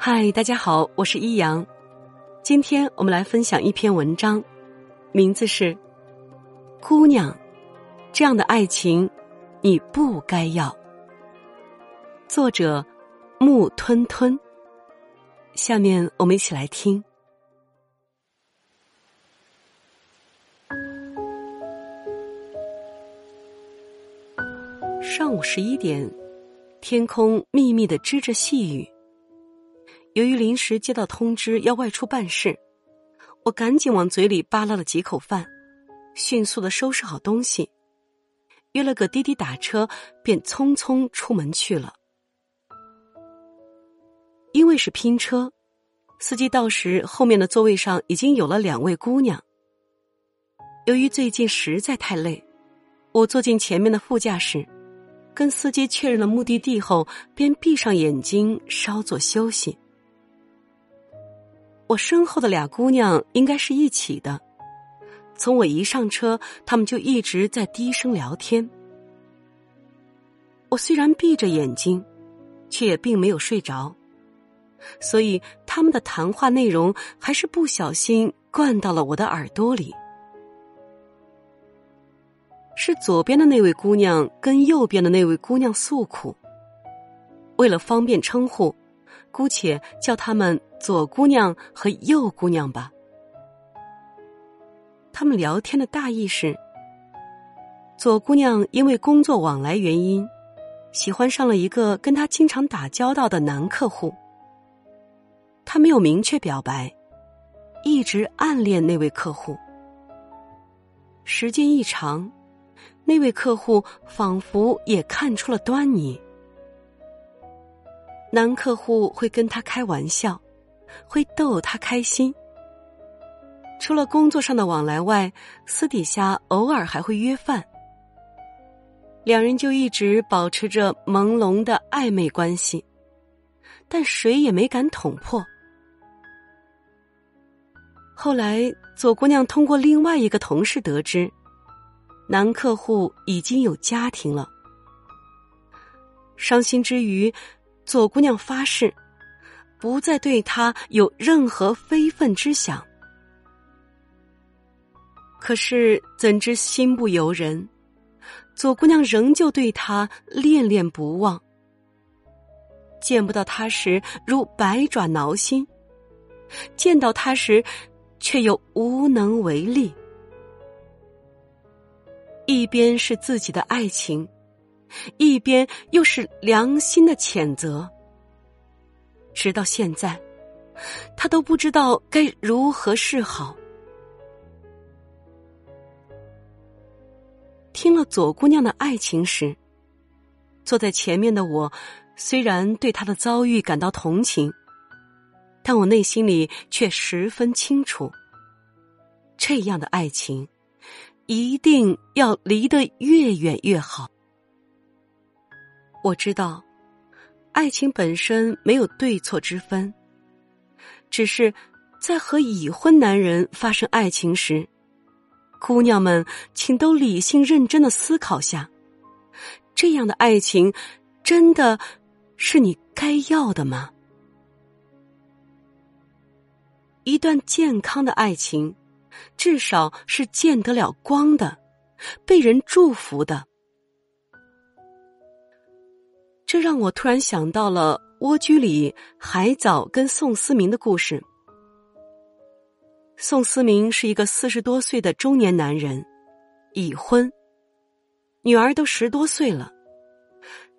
嗨，大家好，我是一阳。今天我们来分享一篇文章，名字是《姑娘》，这样的爱情你不该要。作者木吞吞。下面我们一起来听。上午十一点，天空密密的织着细雨。由于临时接到通知要外出办事，我赶紧往嘴里扒拉了几口饭，迅速的收拾好东西，约了个滴滴打车，便匆匆出门去了。因为是拼车，司机到时后面的座位上已经有了两位姑娘。由于最近实在太累，我坐进前面的副驾驶，跟司机确认了目的地后，便闭上眼睛稍作休息。我身后的俩姑娘应该是一起的，从我一上车，她们就一直在低声聊天。我虽然闭着眼睛，却也并没有睡着，所以他们的谈话内容还是不小心灌到了我的耳朵里。是左边的那位姑娘跟右边的那位姑娘诉苦，为了方便称呼。姑且叫他们左姑娘和右姑娘吧。他们聊天的大意是：左姑娘因为工作往来原因，喜欢上了一个跟她经常打交道的男客户。她没有明确表白，一直暗恋那位客户。时间一长，那位客户仿佛也看出了端倪。男客户会跟他开玩笑，会逗他开心。除了工作上的往来外，私底下偶尔还会约饭。两人就一直保持着朦胧的暧昧关系，但谁也没敢捅破。后来，左姑娘通过另外一个同事得知，男客户已经有家庭了。伤心之余。左姑娘发誓，不再对他有任何非分之想。可是怎知心不由人，左姑娘仍旧对他恋恋不忘。见不到他时如百爪挠心，见到他时却又无能为力。一边是自己的爱情。一边又是良心的谴责，直到现在，他都不知道该如何是好。听了左姑娘的爱情时，坐在前面的我，虽然对她的遭遇感到同情，但我内心里却十分清楚，这样的爱情一定要离得越远越好。我知道，爱情本身没有对错之分，只是在和已婚男人发生爱情时，姑娘们，请都理性认真的思考下，这样的爱情真的是你该要的吗？一段健康的爱情，至少是见得了光的，被人祝福的。这让我突然想到了《蜗居》里海藻跟宋思明的故事。宋思明是一个四十多岁的中年男人，已婚，女儿都十多岁了。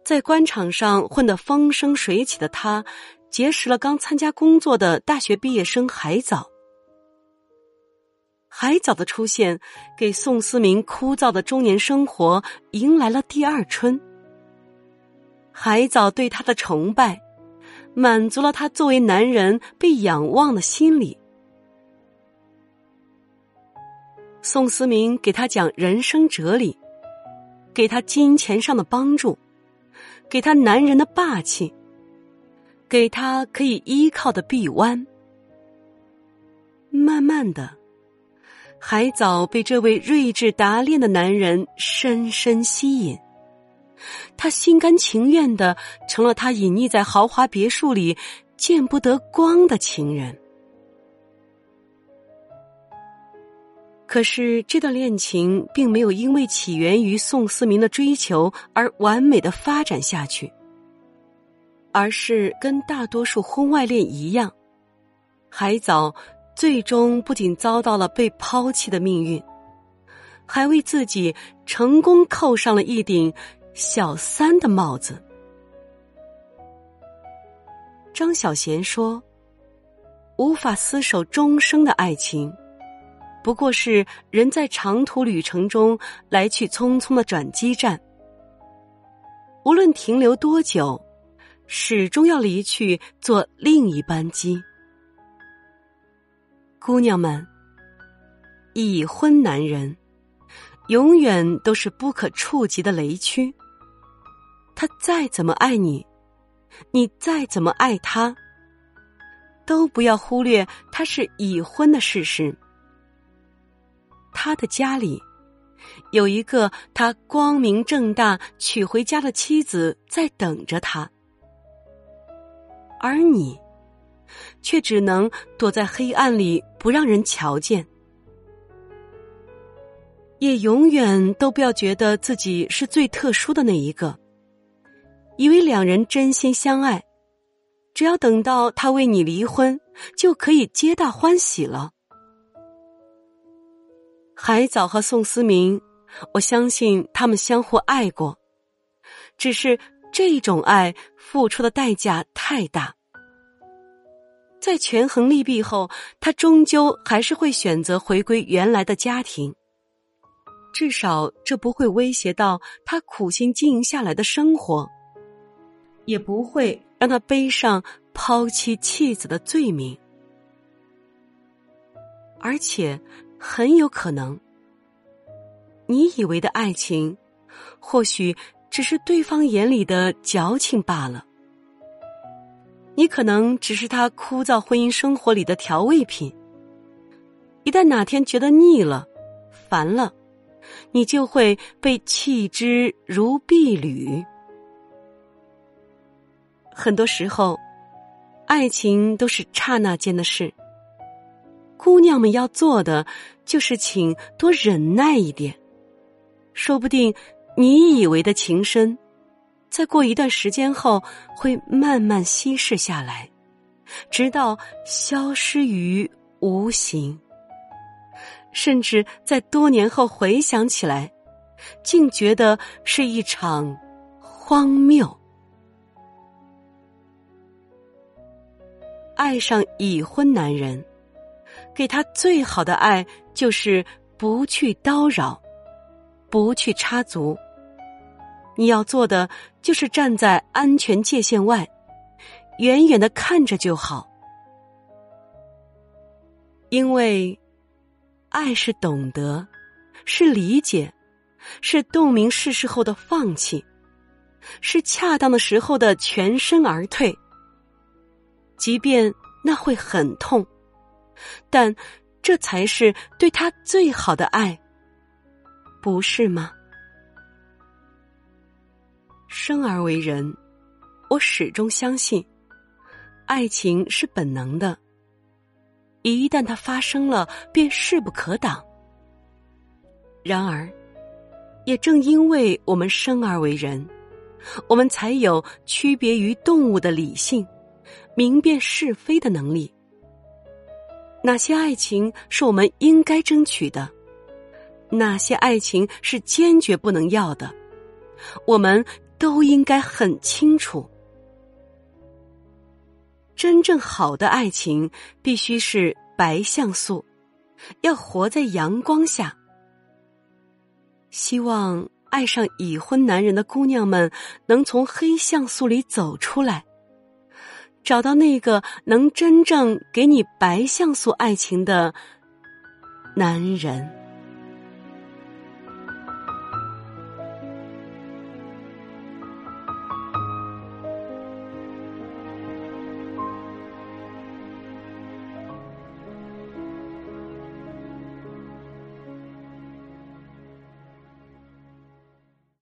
在官场上混得风生水起的他，结识了刚参加工作的大学毕业生海藻。海藻的出现，给宋思明枯燥的中年生活迎来了第二春。海藻对他的崇拜，满足了他作为男人被仰望的心理。宋思明给他讲人生哲理，给他金钱上的帮助，给他男人的霸气，给他可以依靠的臂弯。慢慢的，海藻被这位睿智达练的男人深深吸引。他心甘情愿的成了他隐匿在豪华别墅里见不得光的情人。可是这段恋情并没有因为起源于宋思明的追求而完美的发展下去，而是跟大多数婚外恋一样，海藻最终不仅遭到了被抛弃的命运，还为自己成功扣上了一顶小三的帽子。张小娴说：“无法厮守终生的爱情。”不过是人在长途旅程中来去匆匆的转机站，无论停留多久，始终要离去坐另一班机。姑娘们，已婚男人永远都是不可触及的雷区。他再怎么爱你，你再怎么爱他，都不要忽略他是已婚的事实。他的家里有一个他光明正大娶回家的妻子在等着他，而你却只能躲在黑暗里不让人瞧见。也永远都不要觉得自己是最特殊的那一个，以为两人真心相爱，只要等到他为你离婚，就可以皆大欢喜了。海藻和宋思明，我相信他们相互爱过，只是这种爱付出的代价太大。在权衡利弊后，他终究还是会选择回归原来的家庭。至少这不会威胁到他苦心经营下来的生活，也不会让他背上抛妻弃子的罪名，而且。很有可能，你以为的爱情，或许只是对方眼里的矫情罢了。你可能只是他枯燥婚姻生活里的调味品。一旦哪天觉得腻了、烦了，你就会被弃之如敝履。很多时候，爱情都是刹那间的事。姑娘们要做的，就是请多忍耐一点。说不定你以为的情深，在过一段时间后会慢慢稀释下来，直到消失于无形。甚至在多年后回想起来，竟觉得是一场荒谬。爱上已婚男人。给他最好的爱，就是不去叨扰，不去插足。你要做的，就是站在安全界限外，远远的看着就好。因为，爱是懂得，是理解，是洞明世事后的放弃，是恰当的时候的全身而退。即便那会很痛。但，这才是对他最好的爱，不是吗？生而为人，我始终相信，爱情是本能的，一旦它发生了，便势不可挡。然而，也正因为我们生而为人，我们才有区别于动物的理性、明辨是非的能力。哪些爱情是我们应该争取的？哪些爱情是坚决不能要的？我们都应该很清楚。真正好的爱情必须是白像素，要活在阳光下。希望爱上已婚男人的姑娘们能从黑像素里走出来。找到那个能真正给你白像素爱情的男人。